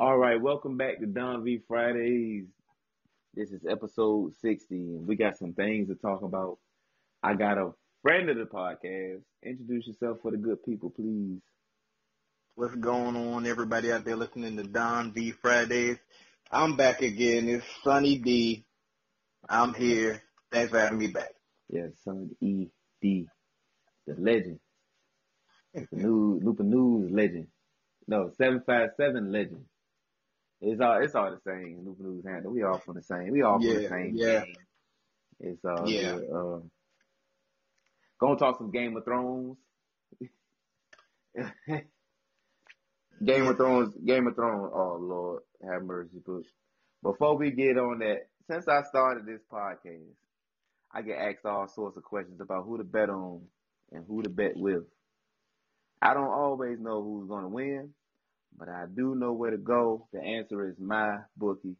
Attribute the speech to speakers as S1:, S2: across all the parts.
S1: All right, welcome back to Don V Fridays. This is episode 60, and we got some things to talk about. I got a friend of the podcast. Introduce yourself for the good people, please.
S2: What's going on, everybody out there listening to Don V Fridays? I'm back again. It's Sunny D. I'm here. Thanks for having me back.
S1: Yes, Sunny E D, the legend, the new Lupa News legend. No, seven five seven legend. It's all it's all the same. Lupa News handle. We all from the same. We all from the same
S2: yeah.
S1: game. It's all
S2: Yeah.
S1: good. Um, gonna talk some Game of Thrones. Game of Thrones, Game of Thrones. Oh Lord, have mercy, but before we get on that, since I started this podcast, I get asked all sorts of questions about who to bet on and who to bet with. I don't always know who's gonna win, but I do know where to go. The answer is my bookie.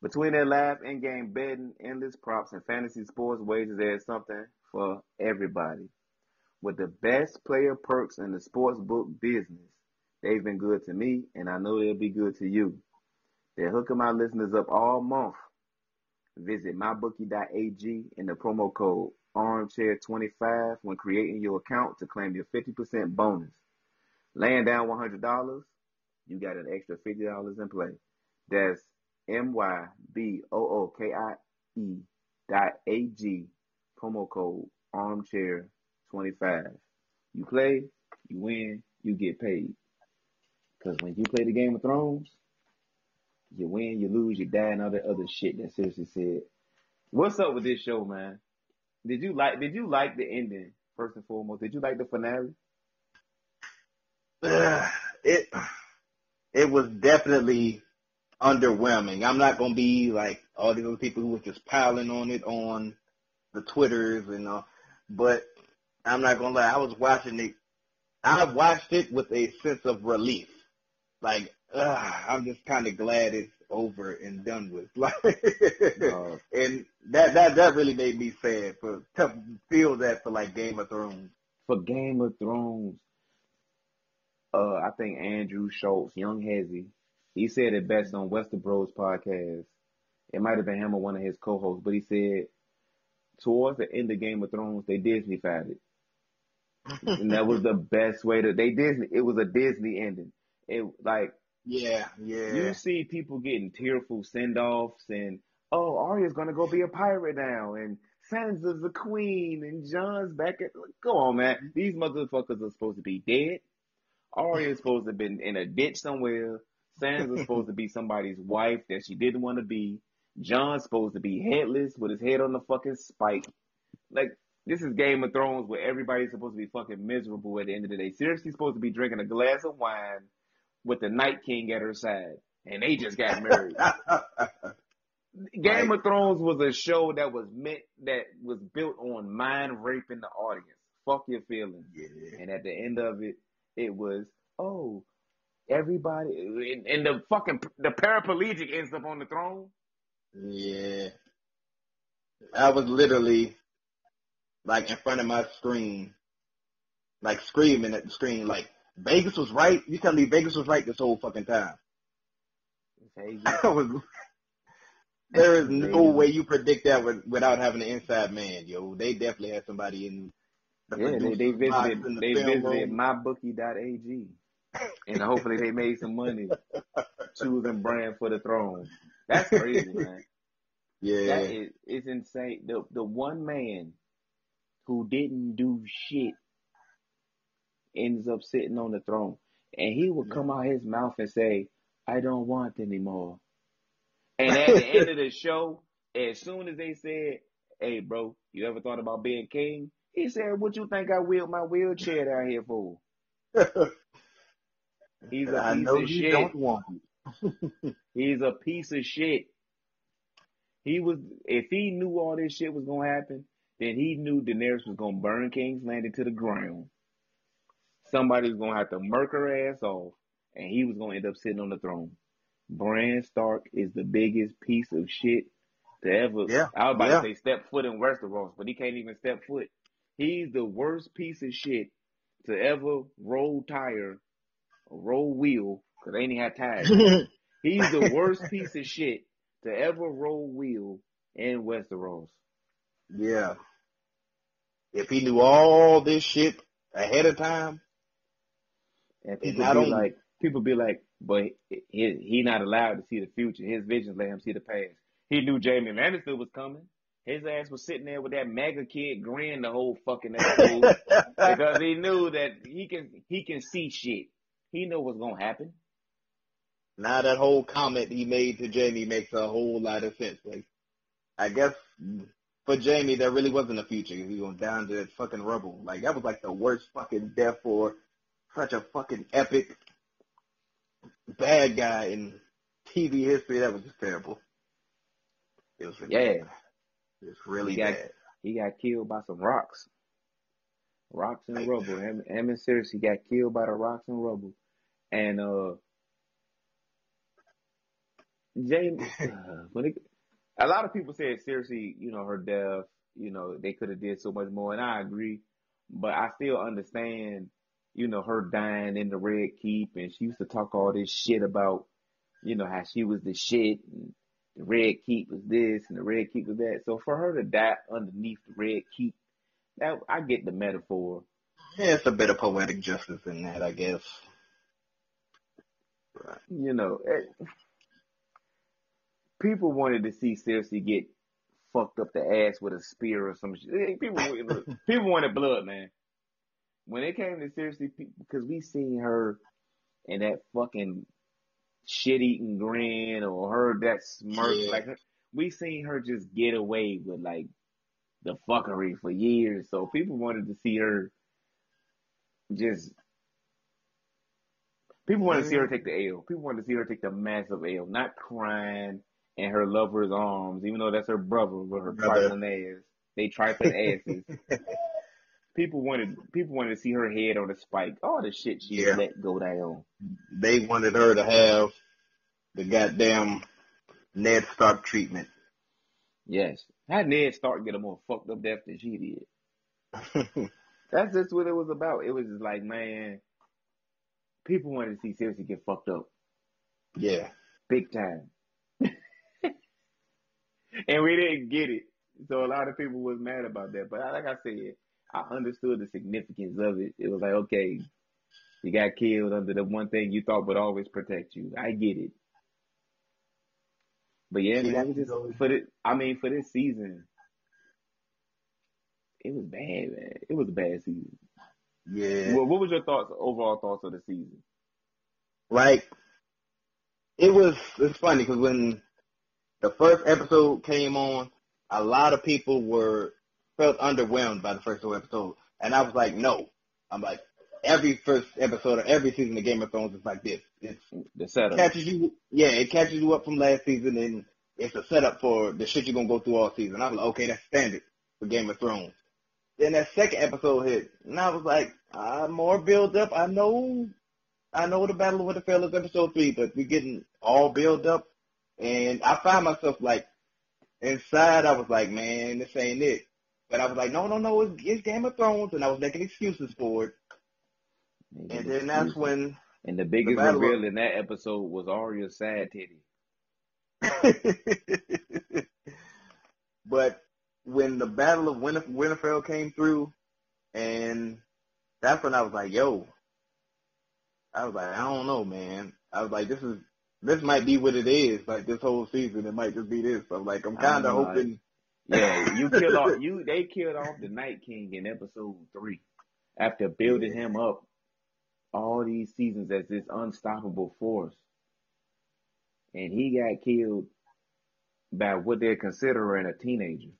S1: Between their live in-game betting, endless props, and fantasy sports wagers, there's something for everybody. With the best player perks in the sports book business, they've been good to me, and I know they'll be good to you. They're hooking my listeners up all month. Visit mybookie.ag and the promo code armchair25 when creating your account to claim your 50% bonus. Laying down $100, you got an extra $50 in play. That's M-Y-B-O-O-K-I-E dot A-G, promo code armchair25. You play, you win, you get paid. Because when you play the Game of Thrones, you win, you lose, you die, and all that other shit that Cersei said. What's up with this show, man? Did you like did you like the ending, first and foremost? Did you like the finale?
S2: it it was definitely underwhelming. I'm not gonna be like all these other people who were just piling on it on the Twitters and uh, but I'm not gonna lie. I was watching it. I watched it with a sense of relief. Like uh, I'm just kind of glad it's over and done with. Like,
S1: Uh,
S2: and that that that really made me sad for to feel that for like Game of Thrones.
S1: for Game of Thrones, uh, I think Andrew Schulz, Young Hezzy, he said it best on Western Bros podcast. It might have been him or one of his co-hosts, but he said towards the end of Game of Thrones, they Disneyfied it, and that was the best way to. They Disney. It was a Disney ending. It like
S2: Yeah, yeah.
S1: you see people getting tearful send-offs and oh Arya's gonna go be a pirate now and Sansa's a queen and Jon's back at go on man these motherfuckers are supposed to be dead Arya's supposed to have been in a ditch somewhere Sansa's supposed to be somebody's wife that she didn't want to be Jon's supposed to be headless with his head on the fucking spike like this is Game of Thrones where everybody's supposed to be fucking miserable at the end of the day Cersei supposed to be drinking a glass of wine with the Night King at her side, and they just got married. Game of Thrones was a show that was meant that was built on mind raping the audience. Fuck your feelings.
S2: yeah.
S1: And at the end of it, it was oh everybody and, and the fucking the paraplegic ends up on the throne.
S2: Yeah. I was literally like in front of my screen, like screaming at the screen, like Vegas was right. You tell me Vegas was right this whole fucking time. I was. There is no way you predict that with, without having an inside man, yo. They definitely had somebody in.
S1: Yeah, they, they visited they visited mybookie.ag. And hopefully they made some money choosing Bran for the throne. That's crazy, man.
S2: Yeah,
S1: That is it's insane. The the one man who didn't do shit ends up sitting on the throne. And he would come out his mouth and say, I don't want anymore. And at the end of the show, as soon as they said, Hey bro, you ever thought about being king? He said, What you think I wheeled my wheelchair down here for? He's a
S2: I
S1: piece of shit.
S2: don't want.
S1: He's a piece of shit. He was if he knew all this shit was gonna happen, then he knew Daenerys was gonna burn King's Landing to the ground. Somebody was gonna have to murk her ass off, and he was gonna end up sitting on the throne. Bran Stark is the biggest piece of shit to ever.
S2: Yeah,
S1: I was about
S2: yeah.
S1: to say step foot in Westeros, but he can't even step foot. He's the worst piece of shit to ever roll tire, or roll wheel, because they ain't even have tires. He's the worst piece of shit to ever roll wheel in Westeros.
S2: yeah. If he knew all this shit ahead of time,
S1: And people
S2: not
S1: be
S2: only-
S1: like, people be like, but he, he not allowed to see the future. His visions let him see the past. He knew Jaime Lannister was coming. His ass was sitting there with that mega kid grin the whole fucking episode because he knew that he can he can see shit. He know what's gonna happen.
S2: now that whole comment he made to Jaime makes a whole lot of sense. Like, I guess for Jaime, there really wasn't a future. He was going down to that fucking rubble. Like, that was like the worst fucking death for such a fucking epic bad guy in TV history. That was just terrible. It was
S1: Yeah.
S2: It's really
S1: He got-
S2: bad.
S1: He got killed by some rocks. Rocks and
S2: Like-
S1: rubble. Him, him and Cersei got killed by the rocks and rubble. And uh James when it, a lot of people said Cersei, you know, her death, you know, they could have did so much more and I agree. But I still understand, you know, her dying in the Red Keep and she used to talk all this shit about, you know, how she was the shit and the Red Keep was this and the Red Keep was that. So for her to die underneath the Red Keep, that I get the metaphor.
S2: Yeah, it's a bit of poetic justice in that, I guess. Right.
S1: You know, eh, people wanted to see Cersei get fucked up the ass with a spear or some shit. Eh, People, people wanted blood, man. When it came to Cersei, because we seen her in that fucking shit-eating grin or her that smirk,
S2: Yeah.
S1: like her, we seen her just get away with like the fuckery for years. So people wanted to see her just. People wanted to see her mm-hmm. take the L. People wanted to see her take the massive L, not crying in her lover's arms, even though that's her brother with her
S2: Brother.
S1: trifling ass. They trifling asses. people wanted people wanted to see her head on a spike. All the shit she
S2: Yeah.
S1: let go down.
S2: They wanted her to have the goddamn Ned Stark treatment.
S1: Yes. How Ned Stark get a more fucked up death than she did? That's just what it was about. It was just like, man, people wanted to see Cersei get fucked up
S2: yeah.
S1: big time. and we didn't get it. So a lot of people was mad about that. But like I said, I understood the significance of it. It was like, okay, you got killed under the one thing you thought would always protect you. I get it. But yeah, man, that was just for the I mean, for this season, it was bad, man. It was a bad season.
S2: Yeah.
S1: What, what was your thoughts, overall thoughts of the season?
S2: like it was it's funny because when the first episode came on a lot of people were felt underwhelmed by the first episode and i was like no i'm like every first episode of every season of game of thrones is like this it's
S1: The setup.
S2: catches you yeah it catches you up from last season and it's a setup for the shit you're gonna go through all season i was like okay that's standard for game of thrones then that second episode hit and i was like ah, more build up i know I know the Battle of Winterfell is episode three, but we're getting all build up, and I find myself like inside. I was like, man, this ain't it. But I was like, no, no, no, it's, it's Game of Thrones, and I was making excuses for it. And then that's when,
S1: And the biggest
S2: the battle of-
S1: reveal in that episode was Arya's sad titty.
S2: but when the Battle of Winter, Winterfell came through, and that's when I was like, yo, I was like, I don't know, man. I was like, this is this might be what it is. Like this whole season, it might just be this. I'm like, I'm kind of hoping.
S1: Yeah, you killed off you. They killed off the Night King in episode three after building him up all these seasons as this unstoppable force, and he got killed by what they're considering a teenager.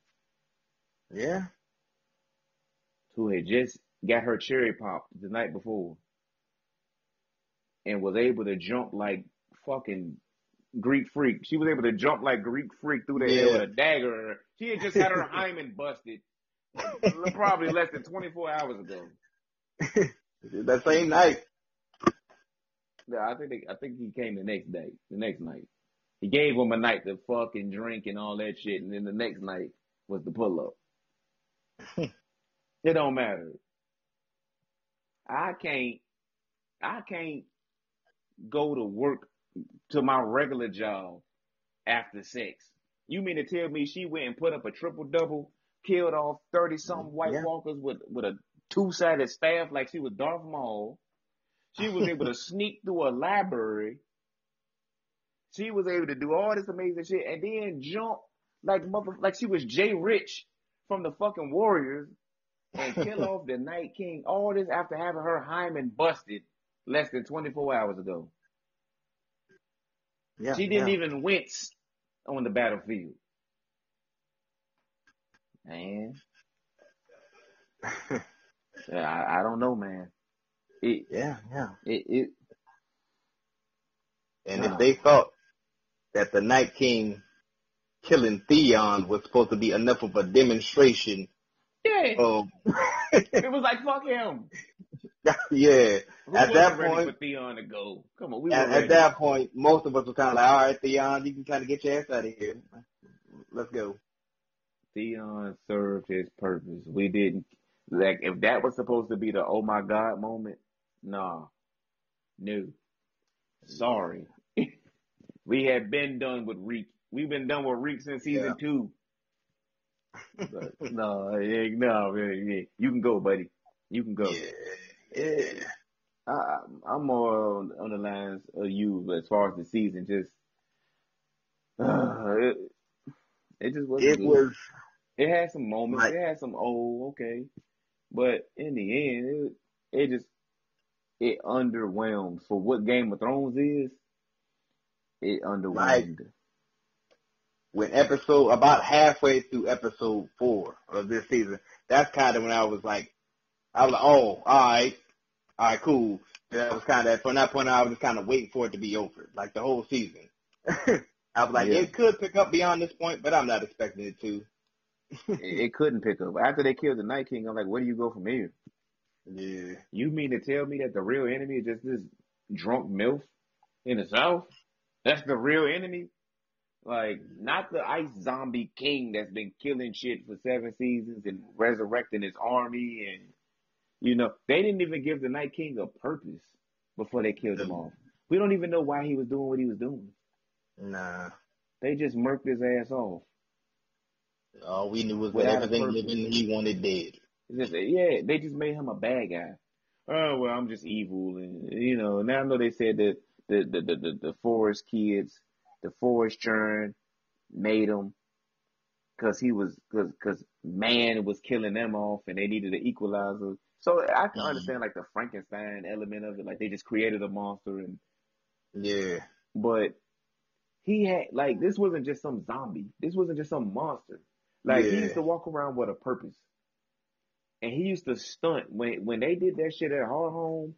S2: Yeah,
S1: who had just got her cherry popped the night before, and was able to jump like fucking Greek freak. She was able to jump like Greek freak through the air with a dagger. She had just had her hymen busted probably less than 24 hours ago.
S2: that same night.
S1: Yeah, I think they, I think he came the next day, the next night. He gave him a night to fucking drink and all that shit, and then the next night was the pull up. it don't matter. I can't, I can't go to work to my regular job after sex. You mean to tell me she went and put up a triple double, killed off thirty something mm, White
S2: Yeah.
S1: Walkers with with a two sided staff like she was Darth Maul? She was able to sneak through a library. She was able to do all this amazing shit and then jump like mother like she was Jay Rich from the fucking Warriors and kill off the Night King. All this after having her hymen busted less than 24 hours ago.
S2: Yeah,
S1: She didn't
S2: yeah.
S1: even wince on the battlefield. Man. Yeah, I, I don't know, man. It,
S2: yeah, yeah.
S1: it, it,
S2: And
S1: Wow.
S2: if they thought that the Night King killing Theon was supposed to be enough of a demonstration
S1: yeah,
S2: of,
S1: it was like, fuck him.
S2: yeah,
S1: Who
S2: At that point-
S1: for Theon to go? Come on, we
S2: at, at that point, most of us were kind of like, all right, Theon, you can kind of get your ass out of here. Let's go.
S1: Theon served his purpose. We didn't like if that was supposed to be the oh my god moment. Nah, no, sorry. we had been done with Reek. We've been done with Reek since season
S2: Yeah.
S1: two. But no, yeah, no, yeah, yeah. you can go, buddy. You can go.
S2: Yeah, yeah.
S1: I, I'm more on, on the lines of you as far as the season. Just uh, it, it just wasn't.
S2: It
S1: good.
S2: was,
S1: It had some moments.
S2: Like-
S1: it had some oh okay, but in the end, it it just it underwhelmed for what Game of Thrones is. It underwhelmed.
S2: when episode about halfway through episode four of this season, that's kind of when I was like, I was like, oh, all right, all right, cool. That was kind of from that point on, I was just kind of waiting for it to be over, like the whole season. I was like,
S1: Yeah.
S2: it could pick up beyond this point, but I'm not expecting it to.
S1: it, it couldn't pick up after they killed the Night King. I'm like, where do you go from here?
S2: Yeah,
S1: You mean to tell me that the real enemy is just this drunk milf in the South? That's the real enemy? Like, not the ice zombie king that's been killing shit for seven seasons and resurrecting his army and, you know, they didn't even give the Night King a purpose before they killed him off. We don't even know why he was doing what he was doing.
S2: nah.
S1: They just murked his ass off.
S2: All we knew was that
S1: Without
S2: everything living he wanted dead.
S1: Just, yeah, they just made him a bad guy. Oh well, I'm just evil, and you know. Now I know they said that the the the the, the forest kids, the forest churn, made him because he was because because man was killing them off, and they needed an equalizer. So I can
S2: Mhm.
S1: understand like the Frankenstein element of it, like they just created a monster, and
S2: Yeah,
S1: but he had like this wasn't just some zombie. This wasn't just some monster. Like he used to walk around with a purpose. And he used to stunt when when they did that shit at Hardhome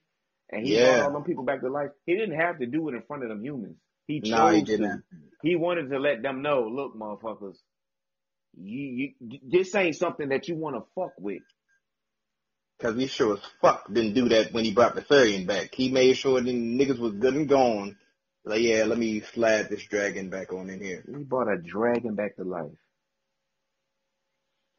S1: and he
S2: Yeah.
S1: brought all them people back to life. He didn't have to do it in front of them humans. He chose
S2: no, he didn't.
S1: He wanted to let them know, look, motherfuckers, you, you this ain't something that you want to fuck with.
S2: Cause he sure as fuck didn't do that when he brought the Viserion back. He made sure the niggas was good and gone. Like, yeah, let me slide this dragon back on in here.
S1: He brought a dragon back to life.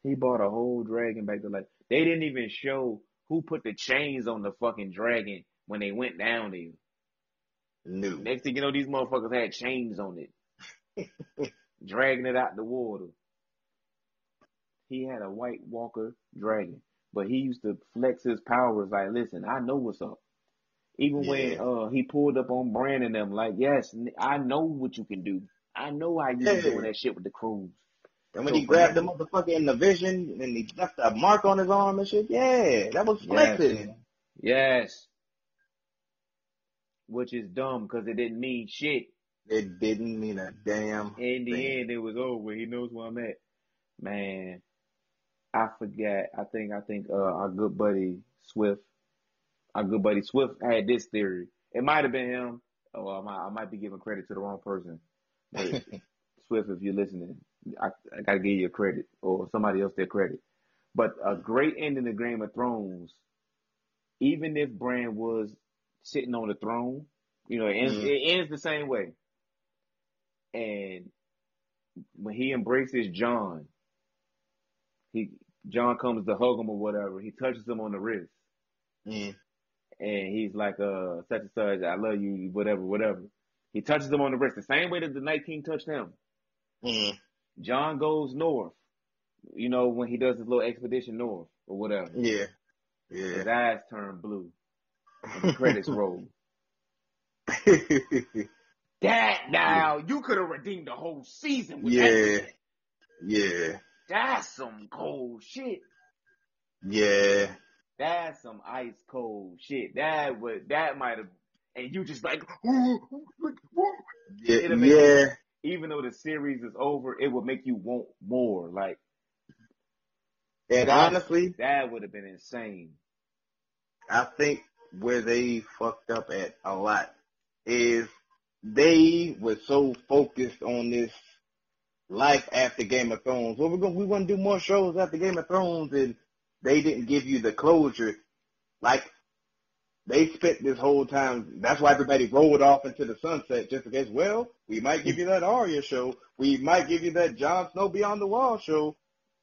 S1: He brought a whole dragon back to life. They didn't even show who put the chains on the fucking dragon when they went down there.
S2: No.
S1: Next thing you know, these motherfuckers had chains on it, dragging it out the water. He had a White Walker dragon, but he used to flex his powers like, listen, I know what's up. Even when uh he pulled up on Bran and them, like, yes, I know what you can do. I know how you
S2: Yeah.
S1: doing that shit with the crews.
S2: And when
S1: So
S2: he grabbed the motherfucker in the vision and he left a mark on his arm and shit, yeah, that was
S1: Yes.
S2: flexing.
S1: Yes. Which is dumb because it didn't mean shit.
S2: It didn't mean a damn
S1: In the
S2: thing.
S1: end, it was over. He knows where I'm at. Man, I forget. I think I think uh, our good buddy Swift, our good buddy Swift had this theory, It might have been him. Oh, I might, I might be giving credit to the wrong person. Hey, Swift, if you're listening, I, I gotta give you credit or somebody else their credit. But a great ending to Game of Thrones, even if Bran was sitting on the throne, you know, it ends,
S2: Mhm.
S1: it ends the same way. And when he embraces Jon, he Jon comes to hug him or whatever. He touches him on the wrist,
S2: Mm.
S1: and he's like, "Uh, such and such, I love you, whatever, whatever." He touches him on the wrist the same way that the Night King touched him.
S2: Mm.
S1: Jon goes north. You know when he does his little expedition north or whatever.
S2: Yeah. Yeah.
S1: His eyes turn blue. And the credits roll. That now you could have redeemed the whole season with
S2: Yeah.
S1: that.
S2: yeah.
S1: That's some cold shit.
S2: Yeah.
S1: That's some ice cold shit. That would that might have and you just like "Ooh, ooh, ooh."
S2: Yeah. Yeah.
S1: even though the series is over, it would make you want more. Like
S2: And honestly,
S1: that would have been insane.
S2: I think where they fucked up at a lot is they were so focused on this life after Game of Thrones. Well, we're going we want to do more shows after Game of Thrones, and they didn't give you the closure. Like they spent this whole time. That's why everybody rolled off into the sunset just in case. Well, we might give you that Arya show. We might give you that Jon Snow Beyond the Wall show.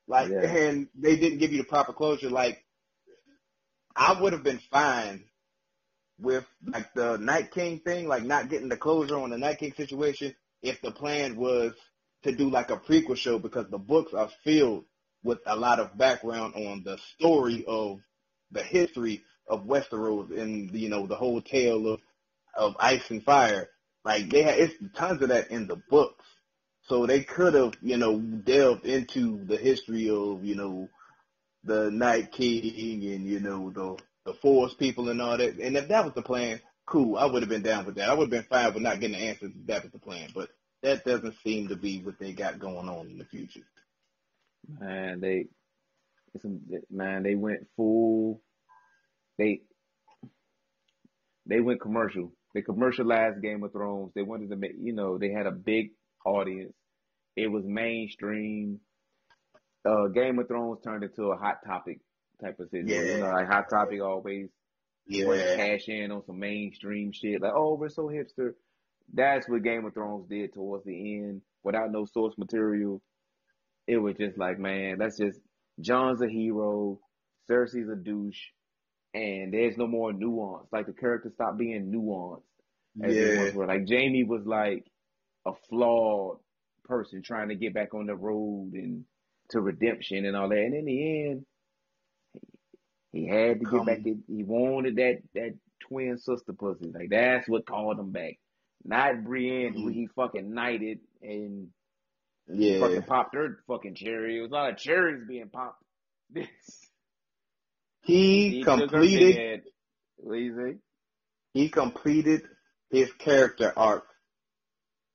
S2: Like,
S1: Yeah.
S2: and they didn't give you the proper closure. Like, I would have been fine with like the Night King thing, like not getting the closure on the Night King situation, if the plan was to do like a prequel show because the books are filled with a lot of background on the story of the history of Westeros and you know the whole tale of of ice and fire. Like they had it's tons of that in the books. So they could have, you know, delved into the history of, you know, the Night King and, you know, the the Force people and all that. And if that was the plan, cool. I would have been down with that. I would have been fine with not getting the answers if that was the plan. But that doesn't seem to be what they got going on in the future.
S1: Man, they, man, they went full. They, they went commercial. They commercialized Game of Thrones. They wanted to make, you know, they had a big audience. It was mainstream. Uh, Game of Thrones turned into a hot topic type of situation. You know,
S2: Yeah.
S1: like hot topic always
S2: Yeah.
S1: cash in on some mainstream shit. Like, oh, we're so hipster. That's what Game of Thrones did towards the end, without no source material. It was just like, man, that's just Jon's a hero, Cersei's a douche, and there's no more nuance. Like the characters stopped being nuanced as
S2: Yeah.
S1: were. Like Jaime was like a flawed person trying to get back on the road and to redemption and all that. And in the end, he had to
S2: Come-
S1: get back. To, he wanted that that twin sister pussy. Like that's what called him back. Not Brienne, who
S2: Mhm.
S1: he fucking knighted and
S2: Yeah.
S1: fucking popped her fucking cherry. It was a lot of cherries being popped. This
S2: He
S1: took
S2: completed
S1: dead. What you say?
S2: he completed his character arc.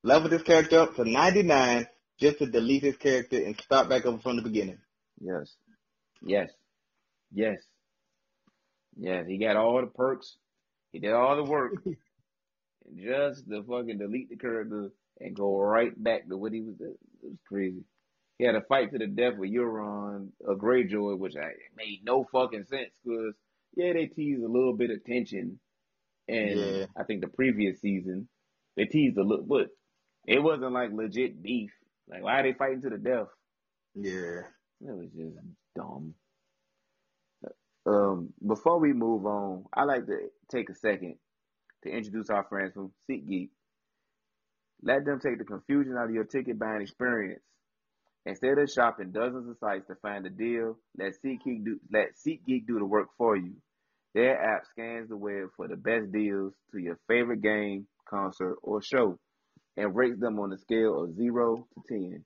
S2: Leveled his character up to 99 just to delete his character and start back over from the beginning.
S1: Yes. Yes. Yes. Yes. He got all the perks. He did all the work. just to fucking delete the character and go right back to what he was. It was crazy. He had a fight to the death with Euron, a Greyjoy, which I made no fucking sense because yeah, they teased a little bit of tension, and
S2: Yeah.
S1: I think the previous season they teased a little, but it wasn't like legit beef. Like why are they fighting to the death?
S2: Yeah.
S1: It was just dumb. Um, before we move on, I like to take a second to introduce our friends from SeatGeek. Let them take the confusion out of your ticket buying experience. Instead of shopping dozens of sites to find a deal, let SeatGeek do let SeatGeek do the work for you. Their app scans the web for the best deals to your favorite game, concert, or show, and rates them on a scale of zero to ten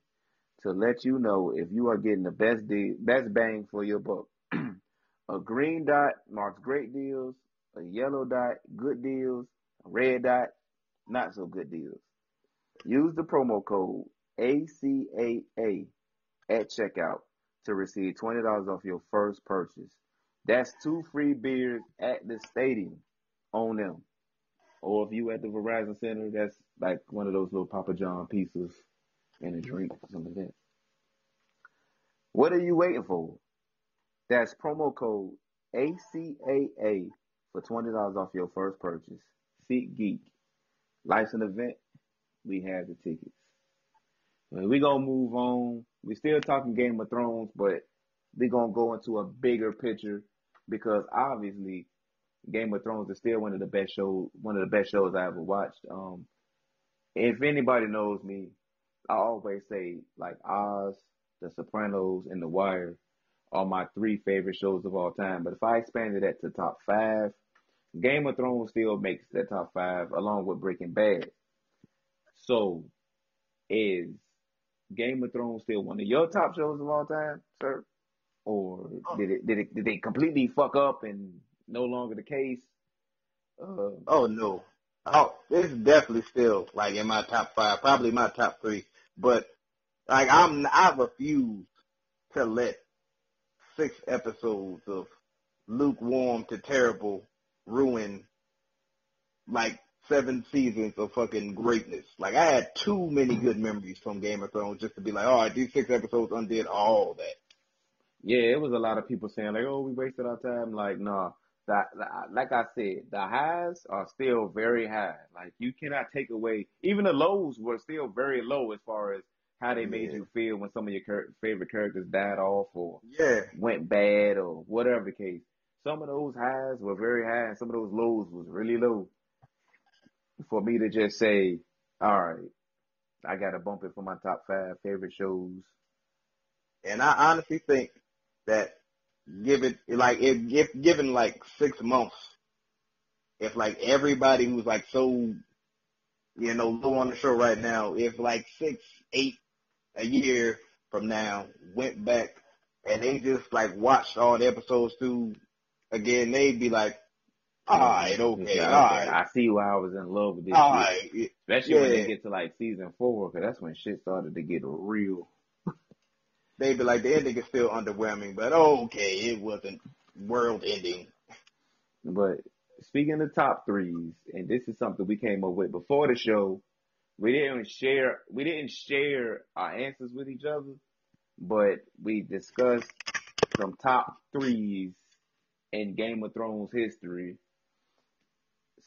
S1: to let you know if you are getting the best deal, best bang for your buck. a green dot marks great deals, a yellow dot good deals, a red dot not so good deals. Use the promo code ACAA at checkout to receive $20 off your first purchase. That's two free beers at the stadium on them. Or if you at the Verizon Center, that's like one of those little Papa John pieces and a drink, something like that. What are you waiting for? That's promo code ACAA for twenty dollars off your first purchase. SeatGeek. Life's an event. We have the tickets. We're gonna move on. We're still talking Game of Thrones, but we're gonna go into a bigger picture because obviously Game of Thrones is still one of the best shows one of the best shows I ever watched. Um if anybody knows me, I always say like Oz, The Sopranos, and The Wire are my three favorite shows of all time. But if I expanded that to top five, Game of Thrones still makes that top five along with Breaking Bad. So is Game of Thrones still one of your top shows of all time, sir? Or did it did it did they completely fuck up and no longer the case? Uh,
S2: oh no. Oh, it's definitely still like in my top five, probably my top three. But like I'm, I refuse to let six episodes of lukewarm to terrible ruin like seven seasons of fucking greatness. Like I had too many good memories from Game of Thrones just to be like, all right, these six episodes undid all that.
S1: Yeah, it was a lot of people saying like, oh, we wasted our time. Like, nah, that, like I said, the highs are still very high. Like you cannot take away, even the lows were still very low as far as how they made yeah. you feel when some of your cur- favorite characters died off or
S2: yeah.
S1: went bad or whatever the case. Some of those highs were very high and some of those lows was really low. For me to just say, all right, I got to bump it for my top five favorite shows.
S2: And I honestly think that given like if, if given like six months, if like everybody who's like so you know low on the show right now, if like six, eight a year from now went back and they just like watched all the episodes through again, they'd be like, all right, okay, yeah, all right. I
S1: see why I was in love with this.
S2: All right.
S1: Especially yeah. when they get to like season four, because that's when shit started to get real.
S2: They'd be like, the ending is still underwhelming, but okay, it wasn't world ending.
S1: But speaking of top threes, and this is something we came up with before the show, we didn't share we didn't share our answers with each other, but we discussed some top threes in Game of Thrones history.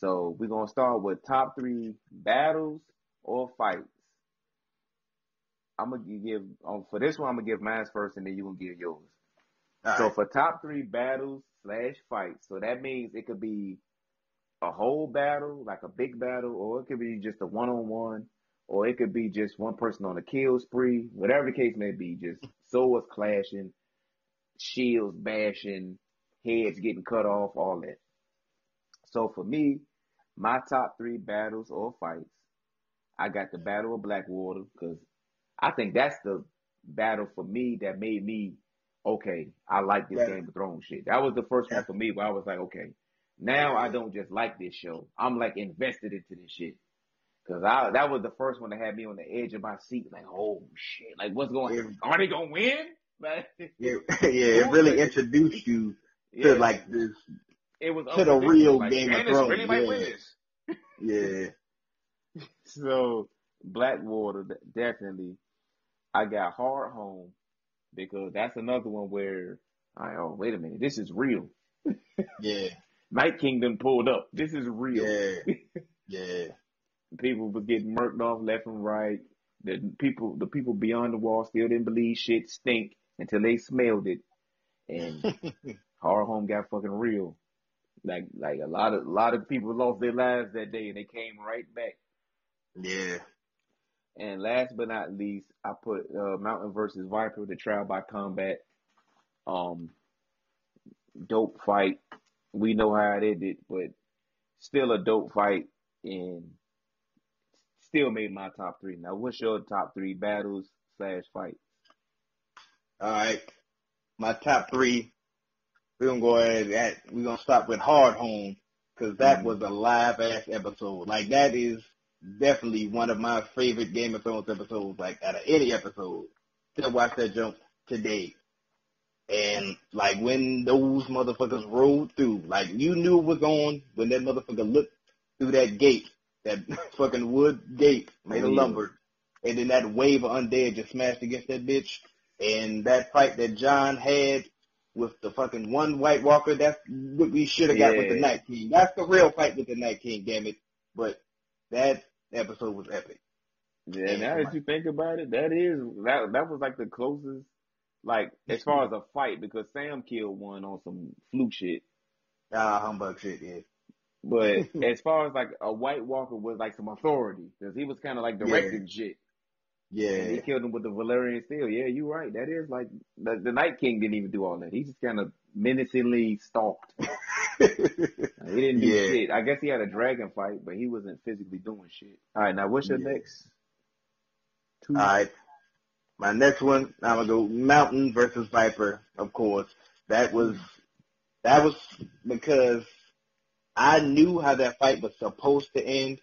S1: So we're gonna start with top three battles or fights. I'm gonna give um, for this one. I'm gonna give mine first, and then you gonna give yours. All so right. for top three battles slash fights, so that means it could be a whole battle, like a big battle, or it could be just a one on one, or it could be just one person on a kill spree, whatever the case may be, just swords clashing, shields bashing, heads getting cut off, all that. So for me, my top three battles or fights, I got the Battle of Blackwater because I think that's the battle for me that made me okay. I like this yeah. Game of Thrones shit. That was the first yeah. one for me where I was like, okay, now I don't just like this show. I'm like invested into this shit. Cause I that was the first one that had me on the edge of my seat, like, oh shit, like what's going? on? Are they gonna win?
S2: Like, yeah, yeah, it really introduced you to like this.
S1: It was
S2: to the real like, Game of Thrones. Really yeah.
S1: yeah. so Blackwater definitely. I got Hardhome because that's another one where I oh wait a minute, this is real.
S2: yeah.
S1: Night Kingdom pulled up. This is real.
S2: Yeah. Yeah.
S1: people was getting murked off left and right. The people, the people beyond the wall still didn't believe shit stink until they smelled it, and horror Hardhome got fucking real. Like, like a lot of, a lot of people lost their lives that day, and they came right back.
S2: Yeah.
S1: And last but not least, I put uh, Mountain versus Viper, the trial by combat. Um, dope fight. We know how it ended, but still a dope fight and still made my top three. Now, what's your top three battles slash fights?
S2: All right, my top three. We're gonna go ahead. At, we're gonna start with Hardhome because that mm-hmm. was a live ass episode. Like that is definitely one of my favorite Game of Thrones episodes. Like out of any episode, still watch that jump today. And like when those motherfuckers rolled through, like you knew it was on when that motherfucker looked through that gate, that fucking wood gate made of
S1: yeah.
S2: lumber, and then that wave of undead just smashed against that bitch. And that fight that Jon had with the fucking one White Walker, that's what we should have got with the Night King. That's the real fight with the Night King, damn it. But that episode was epic.
S1: Yeah,
S2: Yeah,
S1: now that you think about it, that is that that was like the closest, like as far as a fight, because Sam killed one on some fluke shit.
S2: Ah, humbug shit, yeah.
S1: But as far as like a White Walker was like some authority, because he was kind of like directing shit. And he killed him with the Valyrian steel. Yeah, you're right. That is like the, the Night King didn't even do all that. He just kind of menacingly stalked. He didn't do
S2: Yeah.
S1: shit. I guess he had a dragon fight, but he wasn't physically doing shit. All right, now what's your
S2: Yeah.
S1: next? Two.
S2: All right. My next one, I'm gonna go Mountain versus Viper, of course. That was that was because I knew how that fight was supposed to end,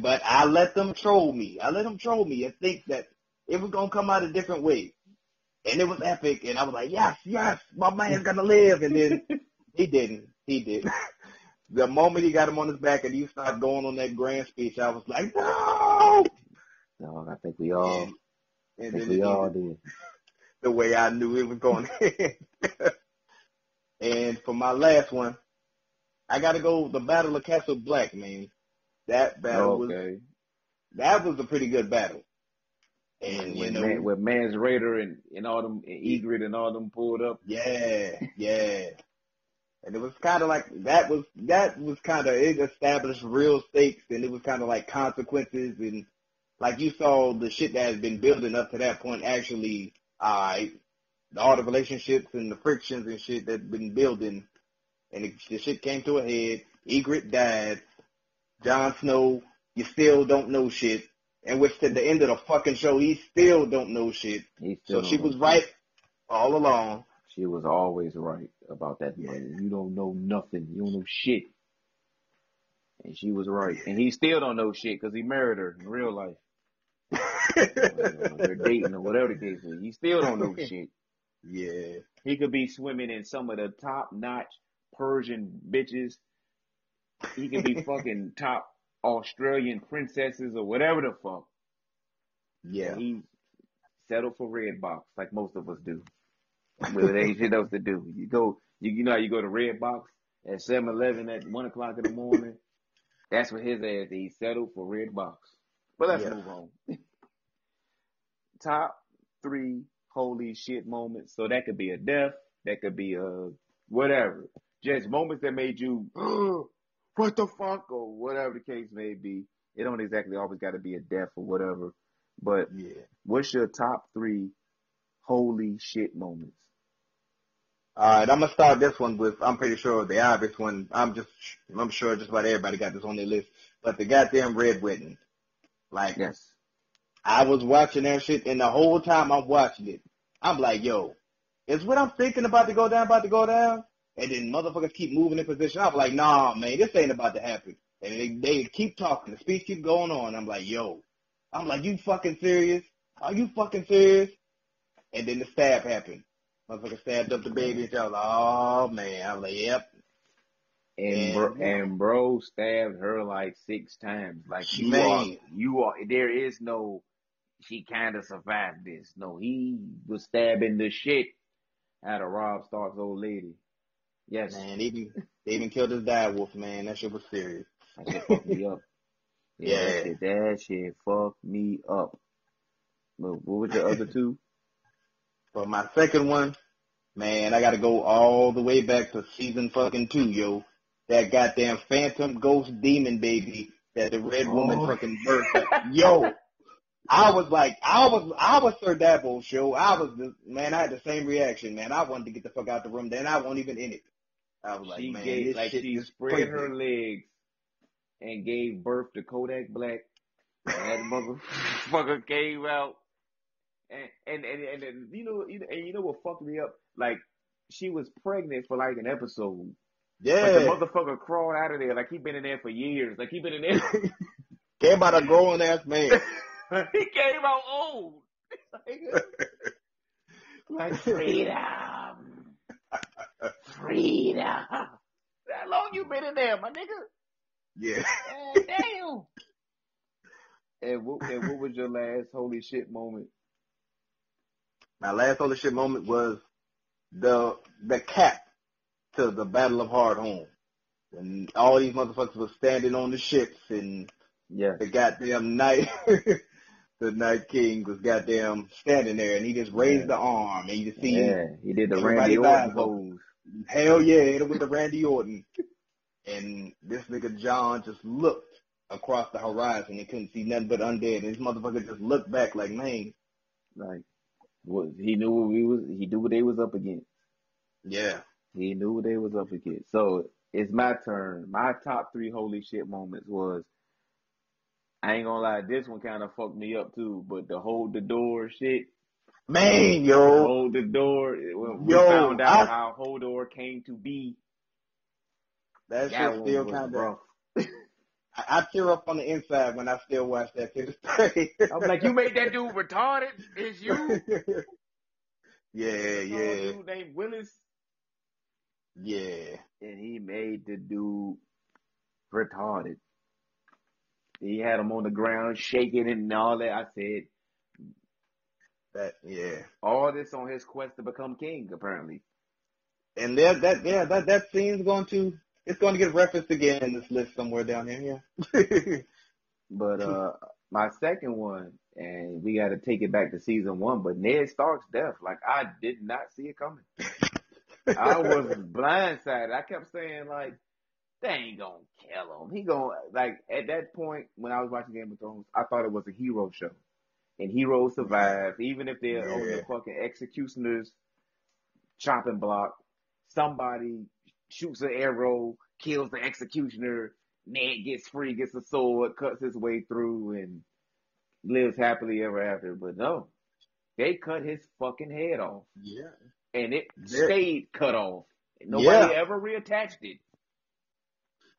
S2: but I let them troll me. I let them troll me and think that it was gonna come out a different way, and it was epic. And I was like, yes, yes, my man's gonna live. And then he didn't. He did. The moment he got him on his back and he started going on that grand speech, I was like, no.
S1: No, I think we all,
S2: And,
S1: I
S2: and
S1: think
S2: then
S1: we all did.
S2: the way I knew it was going to end. and for my last one, I got to go the Battle of Castle Black, man. That battle was that was a pretty good battle. And you
S1: when
S2: know,
S1: Man, when Mance Rayder and, and all them and Ygritte and all them pulled up.
S2: yeah, yeah. And it was kind of like that was that was kind of it established real stakes, and it was kind of like consequences, and like you saw the shit that has been building up to that point actually, uh, all the relationships and the frictions and shit that been building, and it, the shit came to a head. Ygritte died. Jon Snow, you still don't know shit. And which to the end of the fucking show, he still don't know shit. So she was right all along.
S1: She was always right about that.
S2: Yeah.
S1: money. You don't know nothing. You don't know shit. And she was right. And he still don't know shit because he married her in real life. Or They're dating or whatever the case is. He still don't know shit.
S2: yeah.
S1: He could be swimming in some of the top notch Persian bitches. He could be fucking top Australian princesses or whatever the fuck.
S2: Yeah.
S1: He settled for Redbox like most of us do. But it ain't shit else to do. You go, you, you know how you go to Redbox at 7-Eleven at 1 o'clock in the morning? That's what his ass, he settled for Redbox. But let's
S2: Yeah.
S1: move on. Top three holy shit moments. So that could be a death. That could be a whatever. Just moments that made you, what the fuck, or whatever the case may be. It don't exactly always got to be a death or whatever. But
S2: Yeah.
S1: what's your top three holy shit moments?
S2: All right, I'm gonna start this one with. I'm pretty sure the obvious one. I'm just. I'm sure just about everybody got this on their list. But the goddamn red wedding. Like
S1: Yes.
S2: I was watching that shit, and the whole time I'm watching it, I'm like, yo, is what I'm thinking about to go down about to go down? And then motherfuckers keep moving in position. I'm like, nah, man, this ain't about to happen. And they, they keep talking. The speech keep going on. I'm like, yo. I'm like, you fucking serious? Are you fucking serious? And then the stab happened. Motherfucker stabbed up the baby, and I was like, oh man. I'm like, yep.
S1: And bro,
S2: And-
S1: bro stabbed her like six times. Like you
S2: Man.
S1: are, you are. There is no. She kind of survived this. No, he was stabbing the shit out of Robb Stark's old lady. Yes,
S2: Man, they even, they even killed his dad wolf, man. That shit was serious.
S1: that shit fucked me up. Yeah,
S2: Yeah.
S1: That, shit, that shit fucked me up. But what was your other two?
S2: But my second one, man, I gotta go all the way back to season fucking two, yo. That goddamn phantom ghost demon baby that the red woman
S1: Oh.
S2: fucking birthed. yo, I was like, I was, I was Sir Dabo show. I was the, man, I had the same reaction, man. I wanted to get the fuck out the room. Then I wasn't even in it. I was like,
S1: she
S2: man,
S1: gave
S2: this
S1: like
S2: shit
S1: she
S2: is
S1: spread
S2: crazy.
S1: her legs and gave birth to Kodak Black. That motherfucker came out. And and, and and and you know you know and you know what fucked me up? Like she was pregnant for like an episode. But the
S2: Yeah,
S1: motherfucker crawled out of there like he been in there for years. Like he been in there.
S2: came about a grown ass man.
S1: he came out old. like freedom. Freedom. How long you been in there, my nigga?
S2: Yeah.
S1: damn. And what and what was your last holy shit moment?
S2: My last holy shit moment was the the cap to the Battle of Hardhome. When all these motherfuckers were standing on the ships and
S1: Yeah.
S2: the goddamn night the Night King was goddamn standing there and he just raised
S1: Yeah.
S2: the arm and you just see him
S1: Yeah, he did the Randy Orton pose.
S2: Hell yeah, hit him with the Randy Orton. And this nigga Jon just looked across the horizon and couldn't see nothing but undead. And this motherfucker just looked back like, man,
S1: Like, what he knew what we was. He knew what they was up against.
S2: yeah.
S1: He knew what they was up against. So it's my turn. My top three holy shit moments was. I ain't gonna lie, this one kind of fucked me up too. But the hold the door shit,
S2: Man, yo.
S1: hold the door. When we
S2: Yo,
S1: found out
S2: I-
S1: Hodor came to be,
S2: That
S1: that
S2: shit still kind of,
S1: rough.
S2: I, I tear up on the inside when I still watch that to this day.
S1: I'm like, you made that dude retarded. It's you.
S2: yeah,
S1: Some
S2: yeah,
S1: dude named Wylis,
S2: yeah.
S1: and he made the dude retarded. He had him on the ground shaking and all that. I said,
S2: That, yeah.
S1: all this on his quest to become king, apparently.
S2: And that, that, yeah, that, that scene's going to, it's going to get referenced again in this list somewhere down here, yeah.
S1: But uh, my second one, and we got to take it back to season one. But Ned Stark's death, like I did not see it coming. I was blindsided. I kept saying like, they ain't gonna kill him. He gonna like at that point when I was watching Game of Thrones, I thought it was a hero show, and heroes survive even if they're on the fucking executioner's chopping block. Somebody shoots an arrow, kills the executioner. Ned gets free, gets a sword, cuts his way through, and lives happily ever after. But no, they cut his fucking head off,
S2: yeah.
S1: and it
S2: Yeah.
S1: stayed cut off. Nobody
S2: Yeah.
S1: ever reattached it.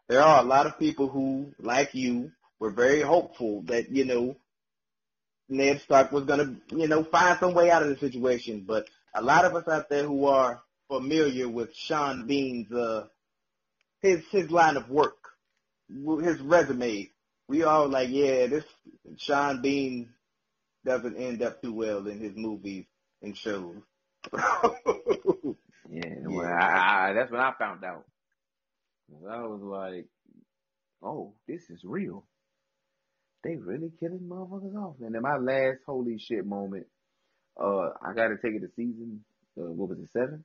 S2: There are a lot of people who, like you, were very hopeful that, you know, Ned Stark was gonna, you know, find some way out of the situation. But a lot of us out there who are familiar with Sean Bean's, uh, his, his line of work, his resume, we all like, yeah, this Sean Bean doesn't end up too well in his movies and shows.
S1: Yeah, well, I, I, that's when I found out. I was like, oh, this is real. They really killing motherfuckers off. And in my last holy shit moment, uh, I gotta take it to season, uh, what was it, seven?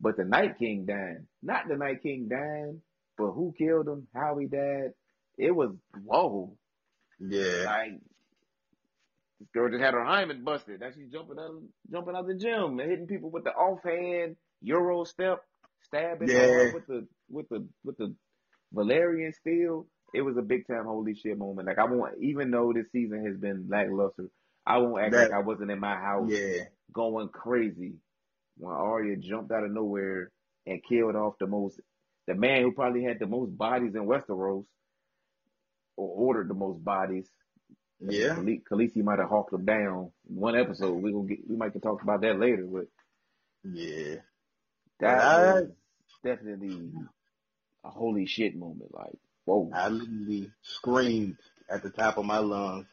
S1: But the Night King dying. Not the Night King dying, but who killed him, how he died. It was, whoa.
S2: yeah.
S1: Like, this girl just had her hymen busted. Now she's jumping out, jumping out the gym and hitting people with the offhand Euro step, stabbing
S2: Yeah.
S1: with the with the with the Valyrian steel. It was a big time holy shit moment. Like I won't, even though this season has been lackluster, I won't act
S2: That-
S1: like I wasn't in my house
S2: Yeah.
S1: going crazy when Arya jumped out of nowhere and killed off the most, the man who probably had the most bodies in Westeros, or ordered the most bodies.
S2: Yeah.
S1: Khale- Khaleesi might have hawked them down in one episode. We gonna get, we might can talk about that later, but
S2: Yeah.
S1: that
S2: I-
S1: definitely a holy shit moment. Like, whoa.
S2: I literally screamed at the top of my lungs,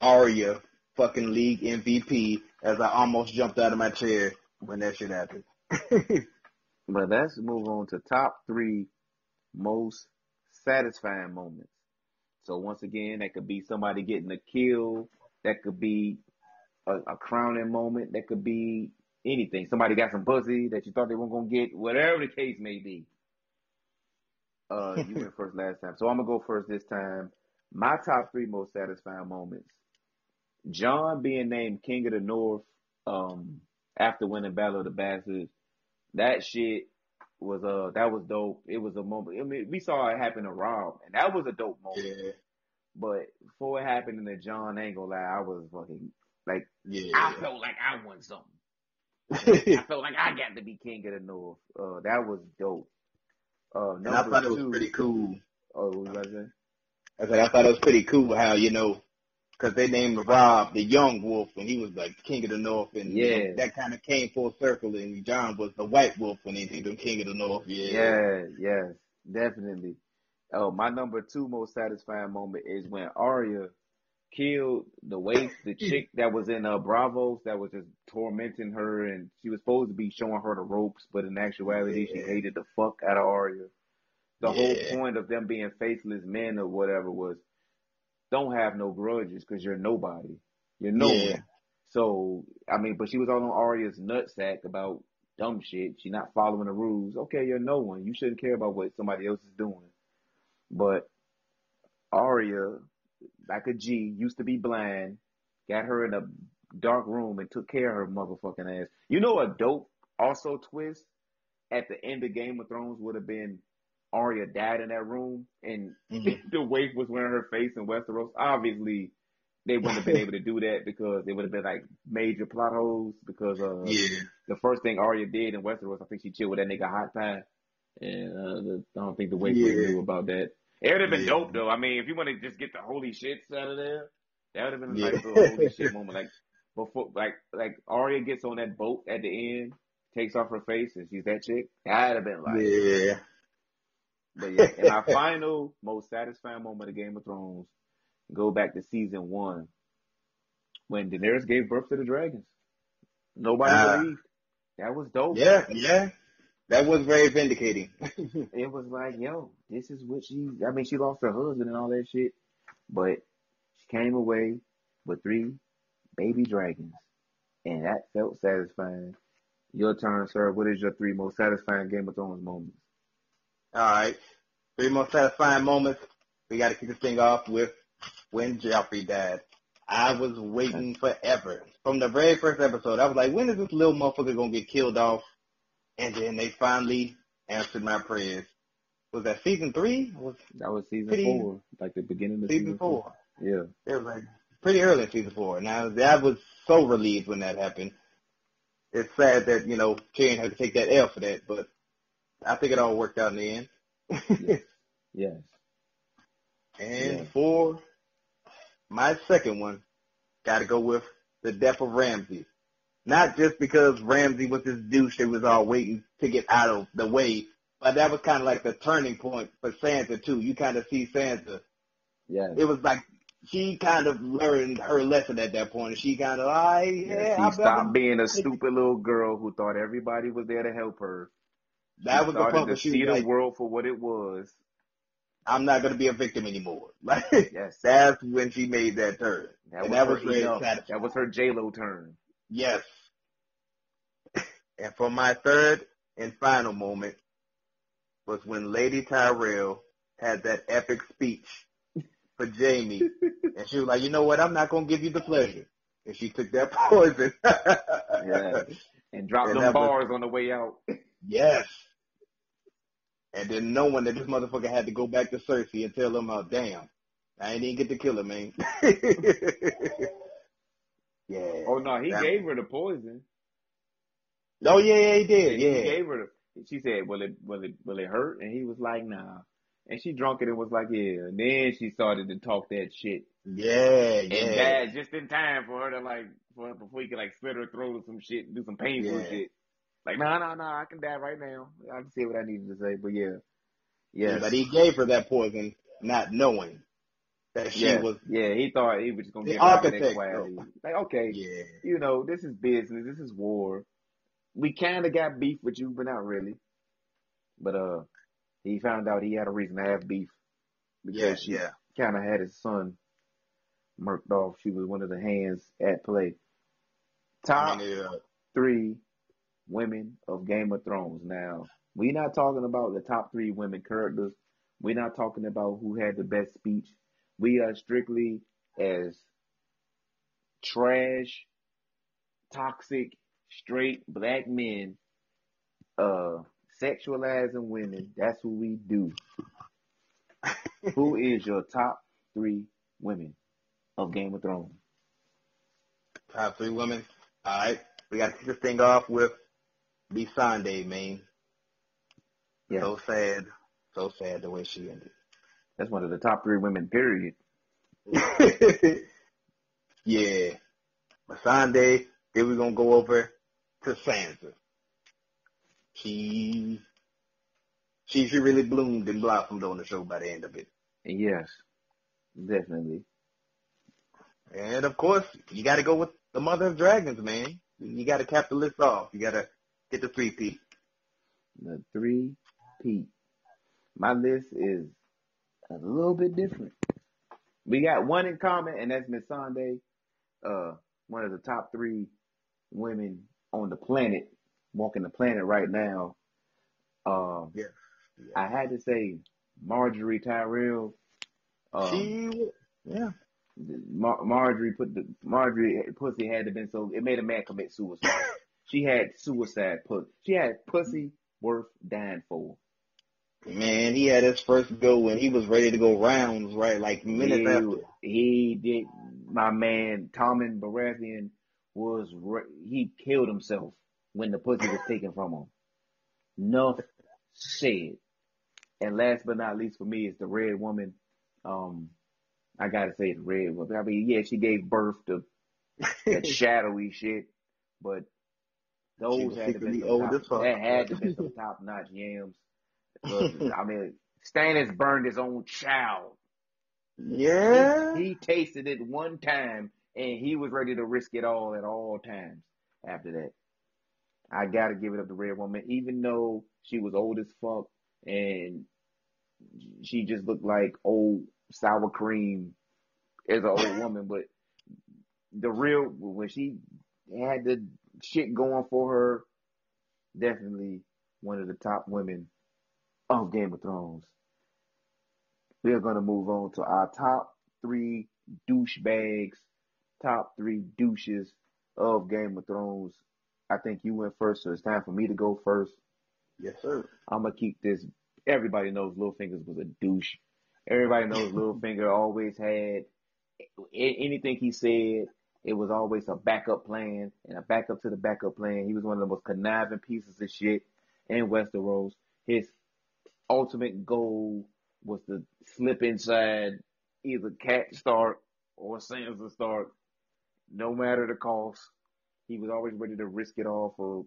S2: Arya, fucking league MVP, as I almost jumped out of my chair when that shit happened.
S1: But let's move on to top three most satisfying moments. So once again, that could be somebody getting a kill. That could be a, a crowning moment. That could be anything. Somebody got some pussy that you thought they weren't gonna get. Whatever the case may be. Uh, you went first last time, so I'm gonna go first this time. My top three most satisfying moments: Jon being named King of the North um, after winning Battle of the Bastards. That shit was uh that was dope. It was a moment. I mean, we saw it happen to Robb, and that was a dope moment.
S2: yeah.
S1: But before it happened in the Jon angle, like I was fucking like
S2: yeah.
S1: I felt like I won something. I felt like I got to be king of the north. Uh, that was dope. Uh,
S2: and I thought it was
S1: two.
S2: pretty cool.
S1: Oh, what was I saying?
S2: I said I thought it was pretty cool how you know, because they named Robb the Young Wolf when he was like King of the North, and you know,
S1: Yeah.
S2: that kind of came full circle. And Jon was the White Wolf when he him King of the North. Yeah,
S1: Yeah, yes, definitely. Oh, my number two most satisfying moment is when Arya killed the waste, the chick that was in uh Braavos that was just tormenting her, and she was supposed to be showing her the ropes, but in actuality, she hated the fuck out of Arya. The
S2: Yeah.
S1: whole point of them being faceless men or whatever was don't have no grudges because you're nobody. You're no
S2: Yeah.
S1: one. So I mean, but she was all on Arya's nutsack about dumb shit. She not following the rules. Okay, you're no one. You shouldn't care about what somebody else is doing. But Arya, like a G, used to be blind, got her in a dark room and took care of her motherfucking ass. You know a dope also twist at the end of Game of Thrones would have been Arya died in that room and
S2: Mhm.
S1: the waif was wearing her face in Westeros. Obviously, they wouldn't have been able to do that because they would have been like major plot holes because uh
S2: Yeah.
S1: the first thing Arya did in Westeros, I think she chilled with that nigga Hot Pie. And uh, the, I don't think the waif really
S2: Yeah.
S1: knew about that. It would have been
S2: Yeah.
S1: dope though. I mean, if you want to just get the holy shits out of there, that would have been a
S2: Yeah.
S1: nice little holy shit moment. Like before, like like Arya gets on that boat at the end, takes off her face, and she's that chick. That'd have been like.
S2: Yeah.
S1: But yeah, and our final most satisfying moment of Game of Thrones, go back to season one, when Daenerys gave birth to the dragons. Nobody
S2: Ah.
S1: believed. That was dope.
S2: Yeah, yeah. That was very vindicating.
S1: It was like, yo, this is what she. I mean, she lost her husband and all that shit, but she came away with three baby dragons, and that felt satisfying. Your turn, sir. What is your three most satisfying Game of Thrones moments?
S2: All right. Three most satisfying moments. We got to kick this thing off with when Joffrey died. I was waiting forever. From the very first episode, I was like, when is this little motherfucker going to get killed off? And then they finally answered my prayers. Was that season three? Was
S1: That was season
S2: Pretty-
S1: four, like the beginning of
S2: season four?
S1: Yeah.
S2: It was like pretty early in season four. Now I was so relieved when that happened. It's sad that you know Tyrion had to take that L for that, but I think it all worked out in the end.
S1: Yes.
S2: and
S1: Yeah.
S2: for my second one, got to go with the death of Ramsay. Not just because Ramsay was this douche that was all waiting to get out of the way, but that was kind of like the turning point for Sansa too. You kind of see Sansa
S1: Yeah.
S2: it was like she kind of learned her lesson at that point, and she kind of, I yeah,
S1: Yeah, she stopped being a stupid little girl who thought everybody was there to help her.
S2: That
S1: She
S2: was the point
S1: to
S2: she
S1: see the
S2: like,
S1: world for what it was.
S2: I'm not going to be a victim anymore. Like
S1: Yes.
S2: that's when she made that turn,
S1: That
S2: and
S1: was
S2: that
S1: her
S2: was very
S1: enough.
S2: satisfying.
S1: That was her J Lo turn.
S2: Yes. And for my third and final moment was when Lady Tyrell had that epic speech for Jaime, and she was like, "You know what? I'm not going to give you the pleasure." And she took that poison.
S1: Yeah. And dropped
S2: And
S1: them
S2: that was-
S1: bars on the way out.
S2: Yes. And then knowing that this motherfucker had to go back to Cersei and tell him oh, damn, I ain't even get to kill him, man. yeah.
S1: Oh no, he
S2: That-
S1: gave her the poison.
S2: Oh yeah, yeah, he did.
S1: He
S2: Yeah.
S1: He gave her the, she said, Will it will it will it hurt? And he was like, Nah. And she drunk it and was like, Yeah. And then she started to talk that shit.
S2: Yeah,
S1: And
S2: yeah.
S1: died just in time for her to like for before he could like slit her throat or some shit and do some painful
S2: Yeah.
S1: shit. Like, nah, nah, nah, I can die right now. I can say what I needed to say, but yeah.
S2: Yeah, but he gave her that poison not knowing that she was.
S1: yeah, he thought he was just gonna
S2: The
S1: get her
S2: architect,
S1: inequality. Like, okay,
S2: Yeah.
S1: you know, this is business, this is war. We kinda got beef with you, but not really. But uh he found out he had a reason to have beef because
S2: Yeah,
S1: she
S2: yeah.
S1: kinda had his son murked off. She was one of the hands at play. Top
S2: I mean, uh,
S1: three women of Game of Thrones. Now, we're not talking about the top three women characters. We're not talking about who had the best speech. We are strictly as trash, toxic, straight black men, uh, sexualizing women. That's what we do. who is your top three women of Game of Thrones?
S2: top three women. All right. We got to kick this thing off with B. Sunday, man.
S1: Yeah,
S2: So sad. So sad the way she ended.
S1: that's one of the top three women, period.
S2: yeah. Sunday, then we're going to go over Sansa. She, she she really bloomed and blossomed on the show by the end of it.
S1: Yes, definitely.
S2: And of course, you got to go with the mother of dragons, man. You got to cap the list off. You got to get the three P.
S1: The three P. My list is a little bit different. We got one in common, and that's Missandei, uh, one of the top three women on the planet, walking the planet right now. Um,
S2: Yeah.
S1: I had to say Margaery Tyrell. Um,
S2: She, yeah.
S1: Mar- Margaery put the Margaery pussy had to been so it made a man commit suicide. she had suicide put. She had pussy worth dying for.
S2: Man, he had his first go when he was ready to go rounds, right? Like minutes
S1: he,
S2: after.
S1: he did. My man Tommen Baratheon was he killed himself when the pussy was taken from him. No shit. And last but not least for me is the red woman. Um, I gotta say the red woman. I mean, yeah, she gave birth to that shadowy shit, but those had to be top, that had to be some top notch yams. I mean, Stannis burned his own child.
S2: Yeah.
S1: He, he tasted it one time and he was ready to risk it all at all times after that. I gotta give it up to Red Woman, even though she was old as fuck and she just looked like old sour cream as an old woman, but the real when she had the shit going for her, definitely one of the top women of Game of Thrones. We are gonna move on to our top three douchebags, top three douches of Game of Thrones. I think you went first, so it's time for me to go first.
S2: Yes, sir.
S1: I'm gonna keep this. Everybody knows Littlefinger was a douche. Everybody knows Littlefinger always had anything he said. It was always a backup plan and a backup to the backup plan. He was one of the most conniving pieces of shit in Westeros. His ultimate goal was to slip inside either Cat Stark or Sansa Stark, no matter the cost. He was always ready to risk it all for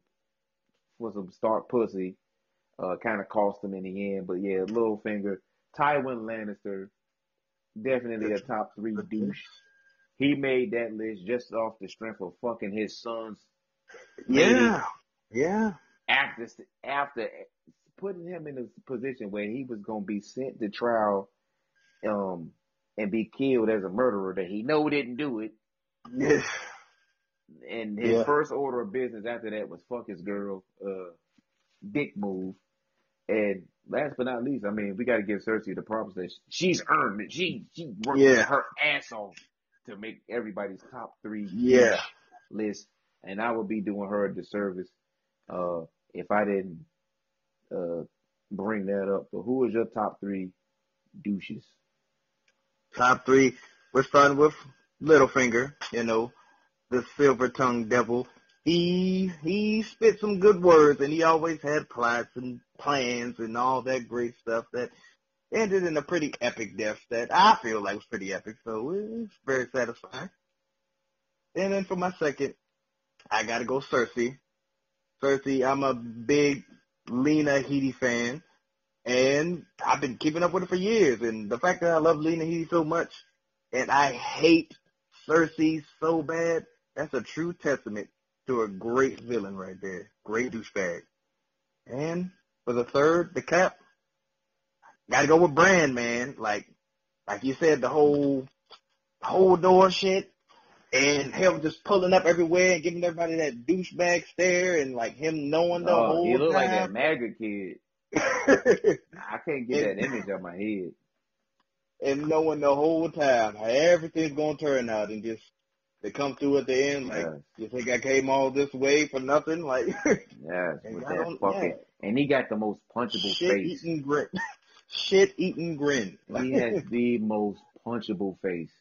S1: for some Stark pussy. Uh, kind of cost him in the end, but yeah, Littlefinger, Tywin Lannister, definitely a top three douche. He made that list just off the strength of fucking his sons
S2: Yeah. Yeah.
S1: after after putting him in a position where he was gonna be sent to trial, um, and be killed as a murderer that he know didn't do it.
S2: Yes.
S1: And his
S2: Yeah.
S1: first order of business after that was fuck his girl, uh, dick move. And last but not least, I mean, we got to give Cersei the props that she's earned it. She she worked
S2: Yeah.
S1: her ass off to make everybody's top three
S2: Yeah.
S1: list, and I would be doing her a disservice uh, if I didn't uh, bring that up. But who is your top three douches?
S2: Top three. We're starting with Littlefinger, you know, the silver tongued devil. He he spit some good words and he always had plots and plans and all that great stuff that ended in a pretty epic death that I feel like was pretty epic, so it's very satisfying. And then for my second, I gotta go Cersei. Cersei, I'm a big Lena Headey fan. And I've been keeping up with her for years. And the fact that I love Lena Headey so much and I hate Cersei so bad, that's a true testament to a great villain right there. Great douchebag. And for the third, the cap, gotta go with Bran, man. Like, like you said, the whole, whole door shit and him just pulling up everywhere and giving everybody that douchebag stare and like him knowing the
S1: oh,
S2: whole.
S1: Oh, whole he looked like that. MAGA kid. I can't get that image out of my head.
S2: And knowing the whole time how everything's gonna turn out and just they come through at the end like
S1: Yes.
S2: you think I came all this way for nothing like
S1: Yes,
S2: And
S1: with that fucking, and he got the most punchable
S2: shit
S1: face.
S2: eating grin shit eating grin
S1: He has the most punchable face.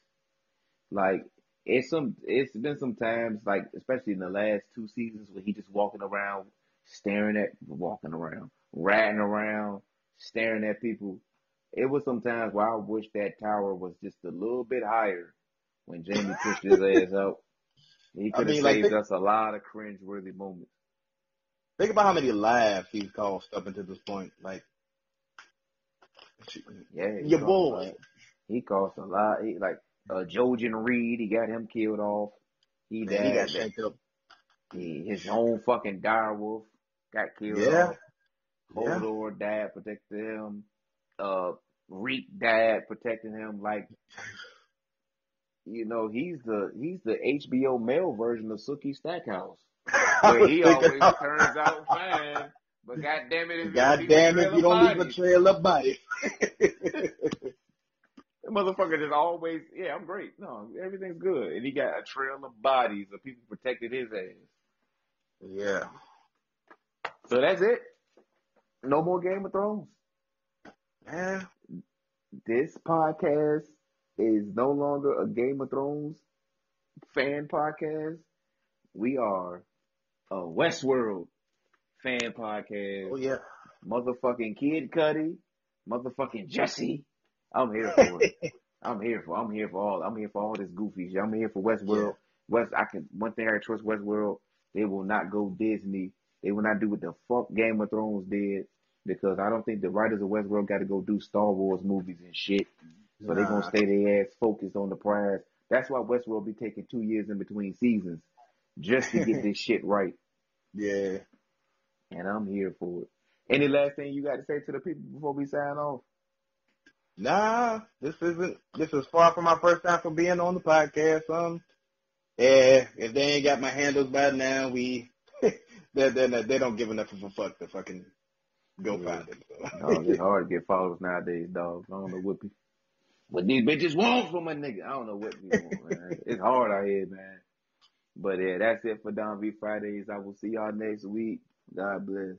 S1: Like it's some, it's been some times, like especially in the last two seasons, where he just walking around, staring at, walking around, ratting around, staring at people. It was some times where I wish that tower was just a little bit higher when Jaime pushed his ass out. He could have
S2: mean,
S1: saved
S2: they-
S1: us a lot of cringe-worthy moments.
S2: think about how many lives he's cost up until this point like
S1: Yeah,
S2: Your boy.
S1: He cost a lot. He, like uh, Jojen Reed, he got him killed off. He,
S2: Man, he got shanked up.
S1: He, his own fucking direwolf got killed
S2: Yeah.
S1: off.
S2: Yeah.
S1: Hodor died protecting him. Uh, Reek died protecting him. Like, you know, he's the he's the HBO male version of Sookie Stackhouse, where he always turns out fine. But goddamn it, if
S2: God
S1: you
S2: damn it, you don't leave a trail of body.
S1: The motherfucker just always, yeah, I'm great. No, everything's good. And he got a trail of bodies of people protected his ass.
S2: yeah.
S1: So that's it. No more Game of Thrones.
S2: Man,
S1: This podcast is no longer a Game of Thrones fan podcast. We are a Westworld fan podcast.
S2: oh yeah.
S1: Motherfucking Kid Cudi, motherfucking Jesse. I'm here for it. I'm here for. I'm here for all. I'm here for all this goofy shit. I'm here for Westworld. West. I can. One thing I trust Westworld. They will not go Disney. They will not do what the fuck Game of Thrones did because I don't think the writers of Westworld got to go do Star Wars movies and shit. So they're gonna stay their ass focused on the prize. That's why Westworld be taking two years in between seasons just to get this shit right.
S2: Yeah.
S1: And I'm here for it. Any last thing you got to say to the people before we sign off?
S2: Nah, this isn't. This is far from my first time for being on the podcast. Um, yeah, if they ain't got my handles by now, we they they they don't give enough of a fuck to fucking go
S1: Yeah.
S2: find it. So.
S1: No, it's hard to get followers nowadays, dog. I don't know what people, what these bitches want from a nigga. I don't know what people want, man. It's hard out here, man. But yeah, that's it for Don V Fridays. I will see y'all next week. God bless.